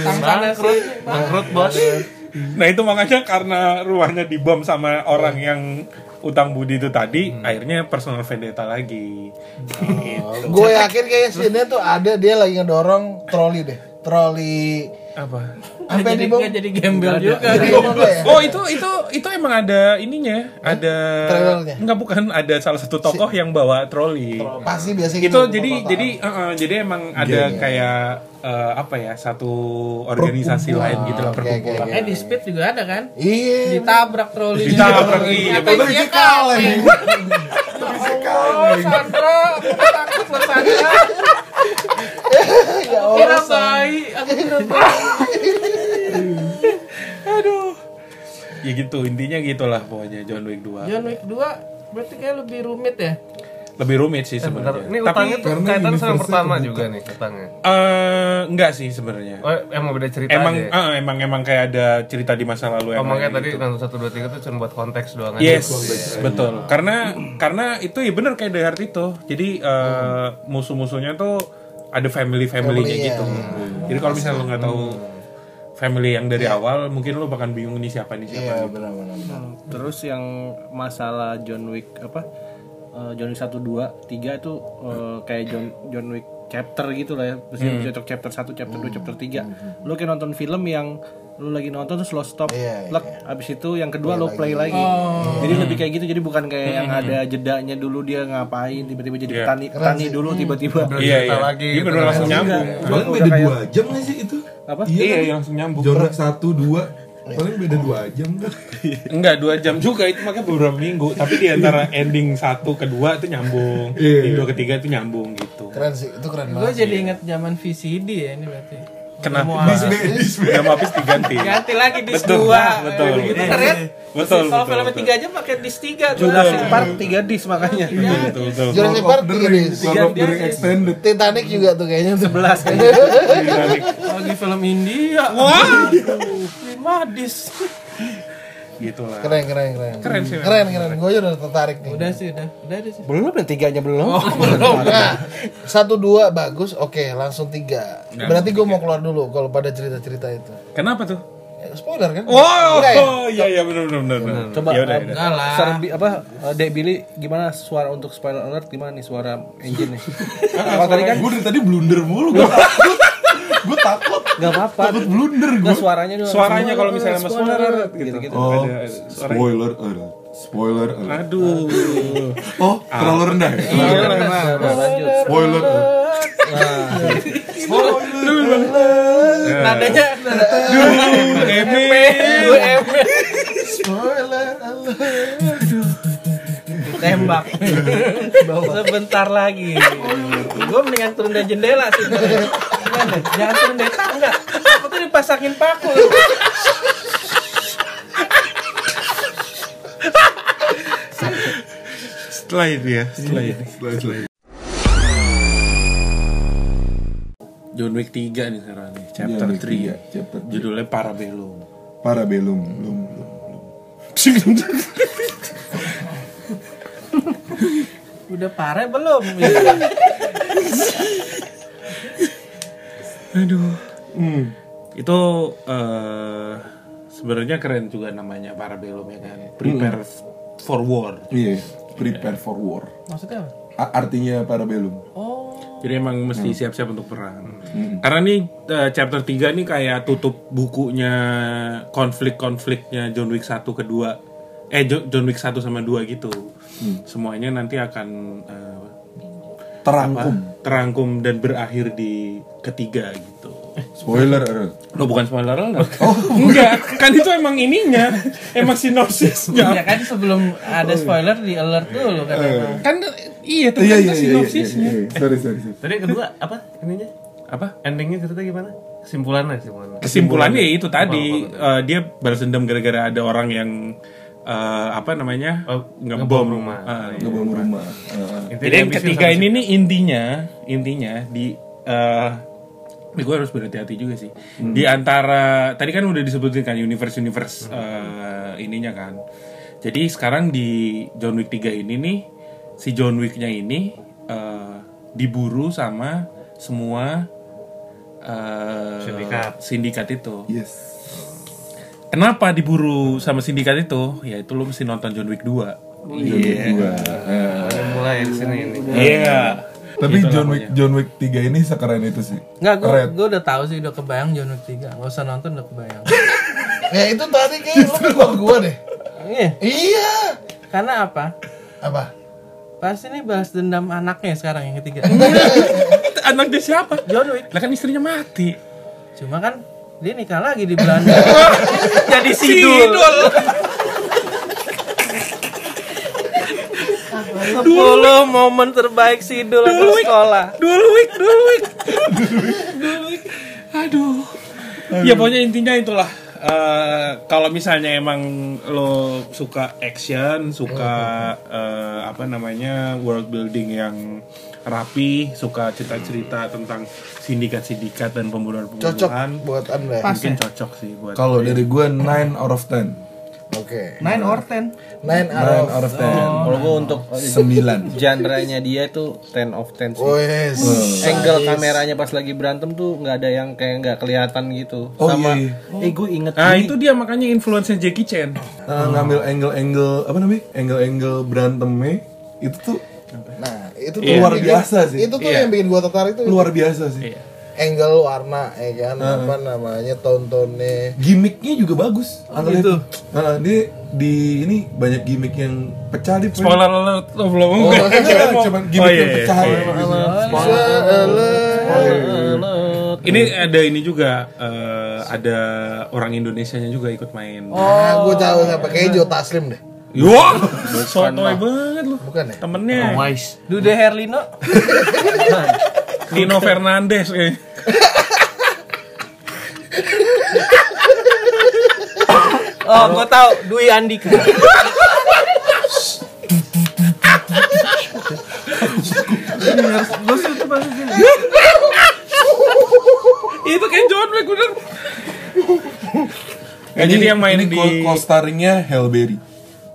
Utang sana sih. Bangkrut bos. nah itu makanya karena rumahnya dibom sama orang yang utang budi itu tadi akhirnya personal vendetta lagi gitu. Gue yakin kayaknya sini tuh ada dia lagi ngedorong troli deh. Troli apa sampai Jadi di bawah. nggak jadi gembel juga. Nggak ya? Oh itu itu itu emang ada ininya, ada Trailernya? enggak bukan ada salah satu tokoh yang bawa troli. Pasti biasa Itu gitu, jadi total. jadi eh, eh, jadi emang ada kayak eh, apa ya satu organisasi lain gitu lah Oke, oke, perkumpulan. oke. Eh di speed juga ada kan? Iya. Ditabrak trolinya. Ditabrak, iya. Apa isinya kaleng? Oh, Sandra, aku takut loh Sandra. Aku kira bayi, aku kira. Aduh. Ya gitu intinya gitulah pokoknya John Wick 2. John Wick 2 berarti kayak lebih rumit ya? Lebih rumit sih Bentar, sebenarnya. ini Tapi utangnya tuh kaitan sama pertama juga nih utangnya. eh enggak sih sebenarnya. Oh emang beda cerita Emang aja. ya? eh, emang emang kayak ada cerita di masa lalu yang Ngomongnya lain tadi gitu. nonton satu dua tiga tuh cuma buat konteks doang aja. Yes, betul. Karena karena itu ya bener kayak Die Hard itu. Jadi eh, musuh-musuhnya tuh ada family-familynya Family-nya. gitu. Jadi kalau misalnya lo nggak tahu family yang dari awal, mungkin lo bakal bingung ini siapa nih siapa. Iya gitu. benar-benar. Terus yang masalah John Wick apa? eh, John Wick 1 2 3 itu eh, kayak John John Wick chapter gitu lah ya. Terus Hmm. cocok chapter 1, chapter 2, chapter 3. Lu kayak nonton film yang lu lagi nonton terus lo stop, Iya, plug, abis itu yang kedua lo play lagi. Jadi lebih kayak gitu. Jadi bukan kayak yang ada jedanya dulu dia ngapain tiba-tiba jadi Hmm. Iya. petani petani dulu tiba-tiba. Iya, iya. lagi Dia bener kan. langsung nyambung. Paling beda dua jam nggak sih itu? Apa? Iya, Iya, kan? yang langsung nyambung. Wick satu dua paling beda dua jam kan? Enggak, dua jam juga itu makanya beberapa minggu. Tapi di antara ending satu kedua itu nyambung. Iya. Ending dua ketiga itu nyambung gitu. Keren sih, itu keren Gue banget. jadi inget zaman VCD ya ini berarti. Kenapa? Mau habis, diganti. ganti lagi Betul, 2 betul. Gitu kan ya? Betul, Kalau filmnya betul. 3 jam pakai disc 3 tuh. Jurassic Park 3 disc makanya. Betul, betul. Jurassic Park tiga the Rings extended. Titanic juga tuh kayaknya 11 Lagi film India. Wah. 5 disc. Gitu lah. Keren keren keren. Keren sih, Keren keren. Gue aja udah tertarik nih. Udah sih, udah. Udah deh sih. Belum yang tiganya belum. Nah, satu dua bagus, oke langsung tiga. Berarti gue mau keluar dulu kalau pada cerita-cerita itu. Kenapa tuh? Ya, spoiler kan? Wow, Enggak ya? iya iya benar benar benar. Coba ya udah. lah. Suara bi- apa eh, Dek Billy gimana suara untuk spoiler alert gimana nih suara engine nih? Kalau tadi kan Gue dari tadi blunder mulu. Gue takut. Gue takut. nggak apa-apa. Takut blunder gue. suaranya doang. Suaranya kalau misalnya mas spoiler gitu. gitu-gitu. Oh, Ada suara. spoiler alert. Spoiler alert. Aduh. Oh, terlalu rendah ya? Nah, lanjut. Spoiler alert. Nadanya Aduh, Emin. Spoiler alert. tembak. Sebentar lagi. Gue mendingan turun dari jendela sih. Gimana? Jangan turun dari tangga. Aku tuh dipasangin paku. Setelah itu ya, setelah ini. Setelah- setelah- John Wick 3 nih sekarang nih, chapter John Wick 3. tiga, chapter three. Judulnya Parabellum. Parabellum, belum, belum, belum. Udah parah belum? Aduh. Hmm. Itu eh sebenarnya keren juga namanya Parabellum ya kan. Prepare f- for war. Iya, prepare for war. Maksudnya apa? A- artinya parabellum. Oh, Jadi emang mesti siap-siap untuk perang. Karena nih eh, chapter 3 nih kayak tutup bukunya konflik-konfliknya John Wick 1 kedua. Eh Jo- John Wick 1 sama 2 gitu. Semuanya nanti akan eh, Terangkum. terangkum dan berakhir di ketiga gitu. Spoiler alert. Lo bukan spoiler alert. Oh, enggak, kan itu emang ininya, emang sinopsisnya. ya kan sebelum ada spoiler di alert dulu kan. Kan iya, Iya, tapi iya, kan itu iya, iya, iya, sinopsisnya. iya. Sorry, sorry, sorry. Tadi kedua apa ininya? Apa? Endingnya cerita gimana? Kesimpulannya, kesimpulannya. Kesimpulannya itu tadi eh, dia balas dendam gara-gara ada orang yang eh, apa namanya Oh, ngebom rumah. Ah, iya. Ngebom rumah. Ah. Intinya Jadi yang ketiga ini nih intinya intinya di eh ini gue harus berhati-hati juga sih. Di antara tadi kan udah disebutin kan universe universe eh, ininya kan. Jadi sekarang di John Wick 3 ini nih si John Wick-nya ini eh, diburu sama semua eh, Sindikat. sindikat itu. Yes. Kenapa diburu sama sindikat itu? Ya itu lo mesti nonton John Wick 2. Iya. Dua. Ah. Udah mulai di sini ini. Iya. Tapi Itulah John Wick. John Wick 3 ini sekeren itu sih. Enggak, gue gue udah tahu sih udah kebayang John Wick 3. Gak usah nonton udah kebayang. Ya itu tadi kayak lu kedua gua deh. Iya, Iya. karena apa? Apa? Pasti nih balas dendam anaknya sekarang yang ketiga. Anak dia siapa? John Wick. Lah kan istrinya mati. Cuma kan dia nikah lagi di Belanda. Jadi sidul. 10 momen terbaik sidul waktu sekolah. Dulu week, dulu week. dulu week. Aduh. Ya pokoknya intinya itulah. Eh, kalau misalnya emang lo suka action, suka eh, apa namanya world building yang rapi, suka cerita-cerita tentang sindikat-sindikat dan Cocok pembunuhan-pembunuhan, buat Anda. mungkin cocok sih buat. Kalau dari gue 9 out of 10. Oke. 9 or 10. 9 9 out out of of 10. Kalau gue untuk 9. genre-nya dia tuh 10 of 10 sih. Oh yes. Angle kameranya pas lagi berantem tuh nggak ada yang kayak nggak kelihatan gitu. Oh, Sama, iya, eh gue inget Nah ini. itu dia makanya influence Jackie Chan. Eh, ngambil angle-angle apa namanya? Angle-angle berantemnya itu tuh Nah, itu tuh Iya. luar biasa sih. Itu tuh Iya. yang bikin gua tertarik tuh. Luar biasa sih. Angle warna ya kan apa namanya tontonnya. Gimmicknya juga bagus. Angle itu. Nah, dia di ini banyak gimmick yang pecah di Spoiler alert, lo belum Oh, enggak, cuman gimmick Oh, iya, yang iya. pecah. Iya. Soalnya- Ini ada ini juga eh, ada orang Indonesianya juga ikut main. Nah, gua tahu siapa kayak Joe Taslim deh. Wah, sotoy banget lu. Bukan ya? Temennya Wise. Dude Herlino. Tino Fernandes kayaknya. Oh, gue tahu Dwi Andika. Itu kayak John Wick bener. Nah, jadi yang main ini di co- co-starringnya Halle Berry.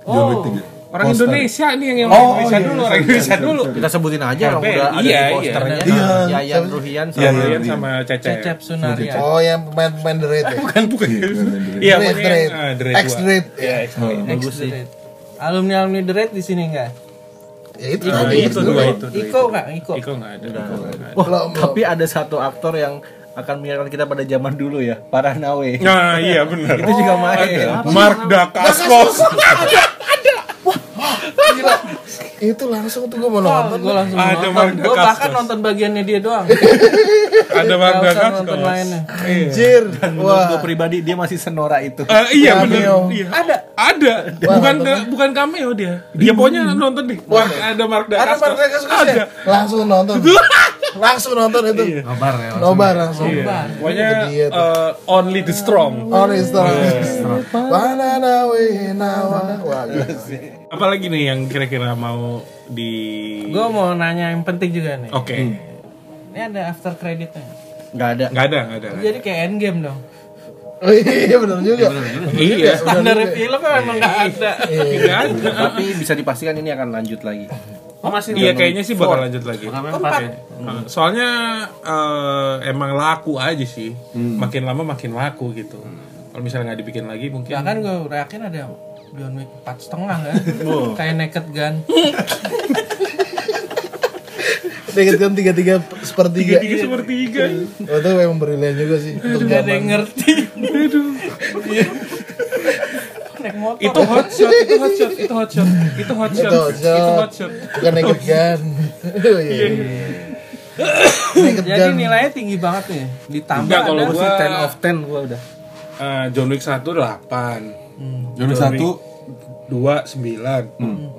John Wick 3. orang. Indonesia nih yang yang Oh, orang Indonesia iya, dulu, iya, orang Indonesia dulu. kita sebutin aja orang Herbert. udah ada Iya, di iya. posternya. Iya. Yayan Ruhian Iya, sama iya. Rian sama Cecep. Cecep Sunaria. Oh, yang pemain pemain The Raid ya. Bukan bukan. Iya. Iya, The Raid. yang, ah, The Raid. Iya, Ya. The Raid. The Raid. Alumni alumni The Raid di sini enggak? Ya itu Ah, tadi itu dua itu. dua Iko itu. enggak? Iko. Iko ada. Nggak ada. Wah, tapi ada satu aktor yang akan mengingatkan kita pada zaman dulu ya, Paranawe. Nah, iya benar. Itu juga main. Mark Dacascos. Gila. Itu langsung tuh gua mau nonton. Gue langsung Ada nonton. Mark Gue bahkan nonton bagiannya dia doang. Ada Mark Dacascos. nonton lainnya. Anjir. Menurut gue Wah. pribadi dia masih senora itu. Eh, iya Cameo. benar. Iya. Ada. Ada. Bukan bukan cameo dia. Dia pokoknya nonton nih. Wah, ada Mark Ada Dacascos Ada. ya? Langsung nonton. langsung nonton itu. Nobar ya. Nobar langsung. Iya. Pokoknya Itu dia tuh. eh, only the strong. On Instagram. Banana we nawa. Apalagi nih yang kira-kira mau di Gue mau nanya yang penting juga nih. Oke. Ini ada after creditnya. nggak ada nggak ada nggak ada Jadi kayak endgame dong. Oh iya benar juga. iya Standar film emang nggak ada. nggak ada tapi bisa dipastikan ini akan lanjut lagi Oh masih iya kayaknya sih bakal lanjut lagi empat ya. Uh, soalnya eh, emang laku aja sih makin lama makin laku gitu kalau misalnya nggak dibikin lagi mungkin Bahkan gue yakin ada John Wick empat setengah kan. Kayak Naked Gun. Naked Gun tiga tiga sepertiga. tiga sepertiga Oh, itu memang brilian juga sih. Gak ada yang ngerti. Iya. Naik motor. itu hot shot itu hot shot itu hot shot itu hot shot Itu hot shot. itu hot shot Bukan Naked Gun. Oh, iya. Naked Jadi Gun. nilainya tinggi banget nih. Ditambah Enggak, kalau gua- 10 of 10 gua udah Eh, John Wick 1 8 John Wick satu 2 9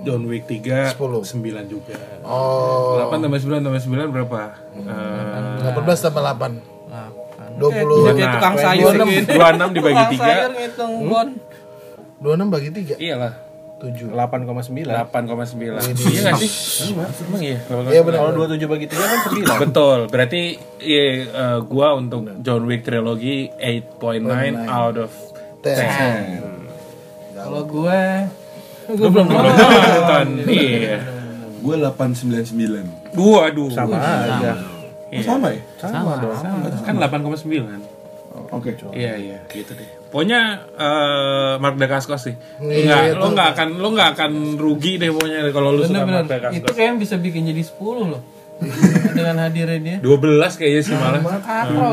John Wick 3 10. 9 juga Oh. 8 tambah 9 tambah 9 berapa? Eh, 18 tambah 8. Delapan. 20. Eh, Jadi tukang sayur 26 gini. 26 dibagi Tukang 26 bagi 3. Iyalah 7. 8,9 8,9 Iya gak sih? Emang iya? Iya benar. kalau 27 bagi 3 kan 9 Betul, berarti iya, eh, gua untuk John Wick trilogi 8.9 out of 10. Kalau gue Gue belum nonton. Iya. Gue 899 Gua aduh. sama aja Iya. Sama ya? sama dong Kan 8,9. Oke Iya iya gitu deh. Pokoknya eh, Mark Dacascos sih. Iya, Enggak, itu. lo nggak akan lo nggak akan rugi deh pokoknya kalau lo suka Mark Dacascos. itu kayaknya bisa bikin jadi 10 loh. Dengan hadirnya dia. 12 kayaknya sih malah. Karo.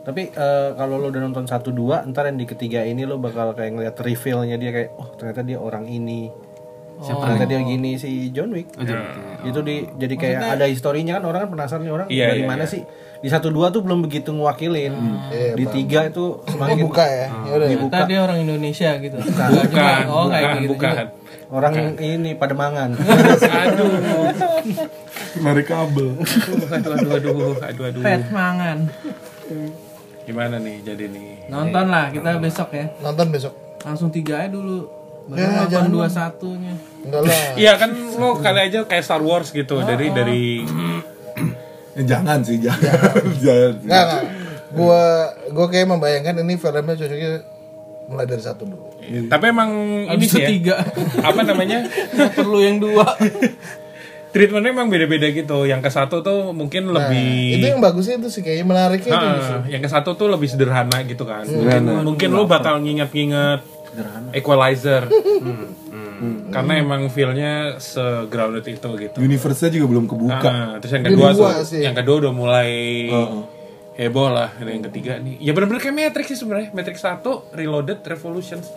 tapi eh, kalau lo udah nonton 1 2 ntar yang di ketiga ini lo bakal kayak ngeliat revealnya dia kayak oh ternyata dia orang ini ternyata dia gini si John Wick itu di jadi kayak ada historinya kan orang kan penasaran nih orang Iya, dari iya, mana iya. sih di satu dua tuh belum begitu ngewakilin Iya, di tiga itu semakin buka ya. Ya udah. Ternyata dia orang Indonesia gitu. Bukan, Oh, kayak bukan, gitu. bukan. orang ini pada mangan Aduh. Narik kabel Aduh, aduh, aduh, aduh, aduh. Pet mangan. Gimana nih jadi nih? Nonton lah kita besok ya. Nonton besok. Langsung tiga aja dulu. Baru Ya, jangan dua satunya. Enggak lah. Iya kan lo kali aja kayak Star Wars gitu dari dari Eh, Jangan sih jangan Jangan Enggak, enggak. Gua gua kayak membayangkan ini filmnya cocoknya mulai dari satu dulu. tapi emang ini sih ya, tiga. apa namanya Nggak perlu yang dua. treatmentnya emang beda-beda gitu yang ke satu tuh mungkin Nah, lebih itu yang bagusnya itu sih kayaknya menariknya itu justru. Ah, yang ke satu tuh lebih sederhana gitu kan mungkin, mungkin lo bakal nginget-nginget Equalizer Hmm. Karena emang feelnya se-grounded itu gitu. Universe-nya juga belum kebuka. Ah, terus yang kedua dua tuh sih. yang kedua udah mulai Heeh. heboh lah Ini yang ketiga nih. Ya benar-benar kayak Matrix sih sebenarnya. Matrix 1 Reloaded Revolutions.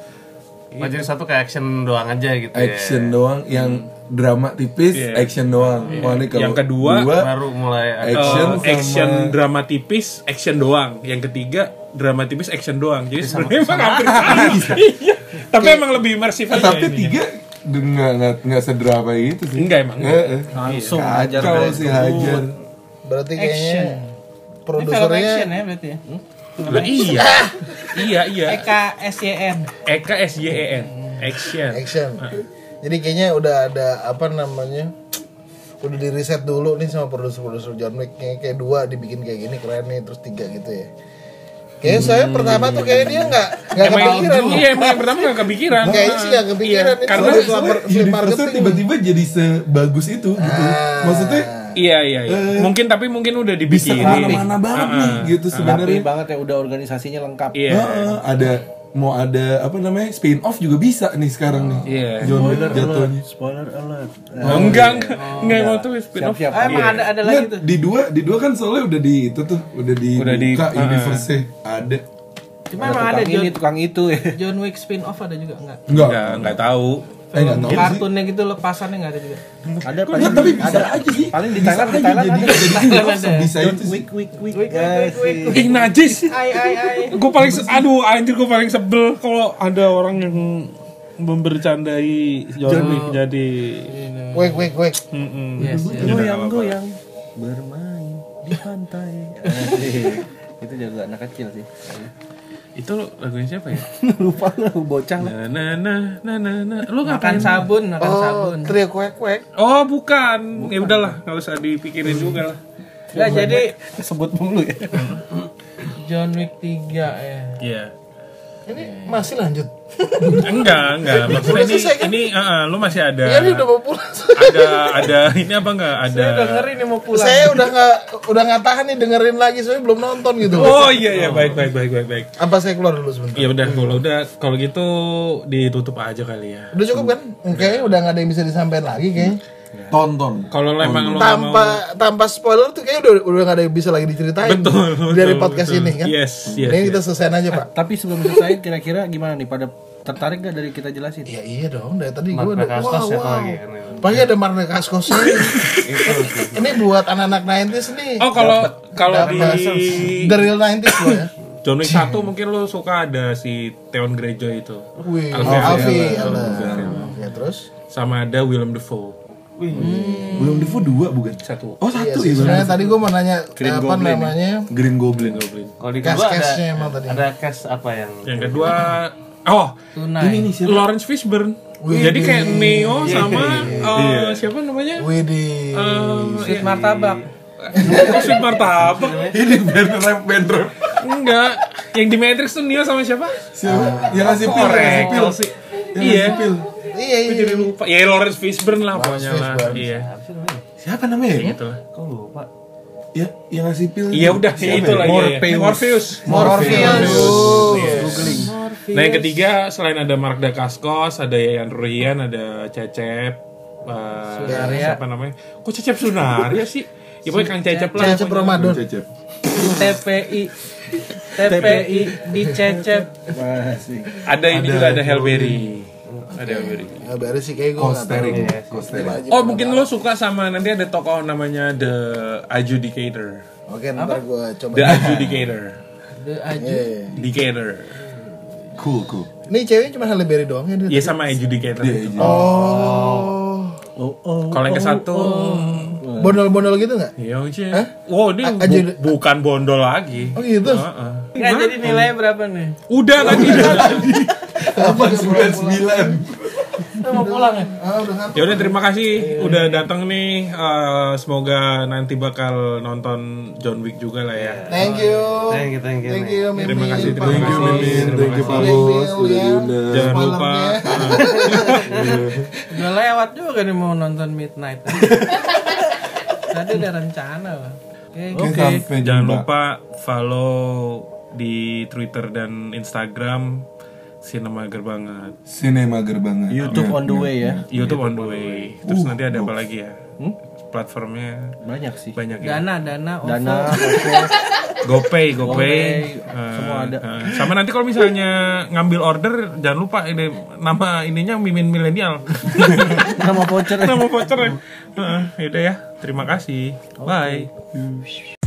Oh, jadi satu kayak action doang aja gitu ya. Action doang Yang drama tipis Iya. Action doang. Wah, ini kalau Yang kedua, Baru mulai Action Eh, action sama- drama tipis action doang. Yang ketiga drama tipis action doang. Jadi sebenarnya emang hampir sama. Iya. tapi emang lebih imersif Eh, aja Tapi tiga Nggak, nggak, nggak sedrama itu sih. Enggak emang. Eh, eh. langsung aja Kacau sih Hajar. Berarti Action. kayaknya produsernya action ya berarti ya. Lah, iya. Iya iya. Eka SYN. Eka S Y E N. Action. Action. Jadi kayaknya udah ada apa namanya? Udah di riset dulu nih sama produser-produser John Wick. Kayak dua dibikin kayak gini keren nih terus tiga gitu ya. Kayaknya saya pertama tuh kayak dia nggak nggak kepikiran. iya emang yang pertama gak kepikiran. Kayaknya sih nggak kepikiran. Ini karena marketing. tiba-tiba jadi sebagus itu gitu. Maksudnya iya iya iya. mungkin tapi mungkin udah bisa dipikirin ke mana-mana banget nih gitu Rapi sebenarnya. banget ya udah organisasinya lengkap. Iya. Heeh, ada mau ada apa namanya spin off juga bisa nih sekarang nih. Iya. John Wick jatuhnya. Spoiler alert. Oh, enggak enggak. Enggak emang tuh spin off siap-siap Ah, emang ada ada lagi tuh. di dua di dua kan soalnya udah di itu tuh udah di Udah di- buka ah. universe ada. Cuma emang ada tukang John, ini tukang itu ya. John Wick spin off ada juga? Enggak? enggak. Enggak enggak tahu eh enggak tahu. Sih Kartunnya gitu lepasannya enggak ada juga. ada paling Nggak, tapi bisa aja sih. Paling di Bisa Thailand di Thailand jadi. ada. Jadi spin off bisa itu sih. Wick, Ya Wick, Wick, sih. Ih najis. Ai ai ai. gue paling aduh anjir gue paling sebel kalau ada orang yang membercandai John Wick jadi yes. Udah, nggak goyang goyang. Bermain di pantai. Itu juga anak kecil sih itu lagunya siapa ya lupa lah bocah lah na na na na na na lu Makan ngapain sabun, makan Oh, sabun. trio kuek kuek. oh bukan ya udahlah nggak usah dipikirin juga lah Enggak jadi sebut mulu ya John Wick 3 ya. Iya. Ini masih lanjut. Enggak, enggak. Maksudnya ini, selesai kan? ini eh, eh, lu masih ada Ya ini udah mau pulang. ada ada ini apa enggak ada Saya udah ngeri nih mau pulang. Saya udah nggak udah nggak tahan nih dengerin lagi soalnya belum nonton gitu. Oh iya iya baik baik baik baik baik. Apa saya keluar dulu sebentar? Ya udah kalau udah kalau gitu ditutup aja kali ya. Udah cukup kan? Kayaknya udah nggak ada yang bisa disampaikan lagi kayaknya. Tonton Kalau lo emang lo nggak mau Tanpa tanpa spoiler tuh kayaknya udah udah nggak ada yang bisa lagi diceritain. betul, betul dari podcast betul. ini kan. Yes, yes. Ini yes. kita selesaiin aja pak. Tapi sebelum selesai kira-kira gimana nih pada tertarik gak dari kita jelasin? Ya iya dong, dari tadi gue udah wow, wow. lagi kan. Pasti ada Mark Dacascos Ini buat anak-anak 90s nih. Oh kalau kalau di The real 90s loh ya. John Wick 1 mungkin lo suka ada si Theon Greyjoy itu. Wih, Alfie Alfie, Allen. Allen. Ya terus? Sama ada Willem Dafoe. belum Devo dua bukan Satu. oh Iya satu sih, ya sebenarnya tadi gue mau nanya Green apa Goblin ya? namanya? Green Goblin Goblin. Kalau di kedua ada emang tadi. ada cast apa yang Yang kedua oh Tunai. ini nih siapa Lawrence Fishburne. Wih, Jadi kayak iya. Neo sama eh, siapa namanya? Wih di Eh, Sweet ya- martabak. Oh, Sweet Martabak. ini band rap band rap Enggak. Yang di Matrix tuh Neo sama siapa? siapa yang ngasih pil ngasih pil Iya. ngasih pil Iya iya. jadi lupa. Ya Lawrence Fishburne lah pokoknya lah. Iya. siapa namanya ya Gitu lah. kok lupa? ya yang ngasih pil Iya udah Siapa itu ya? lah. iya, iya. Morpheus. Morpheus. Yes. Nah yang ketiga selain ada Mark Dacascos, ada Yayan Ruhian, ada Cecep, eh, Sunaria. siapa namanya? Kok Cecep Sunaria sih? Ya pokoknya Kang Cecep lah. Cecep. Ramadan. Cecep TPI. TPI dicecep. Masih. Ada ini juga ada Hellberry. Ada yang LBR sih kayak gue Costering. Iya, Costering. Oh mungkin lo suka sama nanti ada tokoh namanya The Adjudicator. Oke ntar gue coba. The Adjudicator. The iya, Adjudicator. Iya, cool cool. Ini cewek cuma Halle Berry doang ya? Iya sama Adjudicator. Oh. Oh, oh, kalau yang oh, ke satu oh. bondol-bondol gitu nggak? Iya, oh, oke Wow, ini bu bukan bondol lagi. Oh gitu. Uh -uh. Nggak jadi nilai berapa nih? Udah lagi. Udah lagi. 899 mau pulang ya? ya udah terima kasih udah datang nih. Uh, semoga nanti bakal nonton John Wick juga lah ya. Thank you. Thank you, thank you. Thank you, Terima kasih, terima thank kasih. You, Mimin. Thank you, Pak Bos. Ya. Jangan lupa. Ya. Udah lewat juga nih mau nonton Midnight. Tadi ada rencana. Oke, okay. okay. jangan lupa follow di Twitter dan Instagram Sinemager banget. Sinemager banget YouTube Oke, on the way ya. YouTube on the way. Terus nanti ada apa lagi ya? Platformnya Banyak sih. banyak ya. Dana, dana, OVO. Dana, OVO, GoPay, GoPay, GoPay, Eh, semua ada. eh, sama nanti kalau misalnya ngambil order jangan lupa ini nama ininya Mimin Milenial. nama voucher. nama voucher ya. Heeh, yaudah ya. Terima kasih. Bye.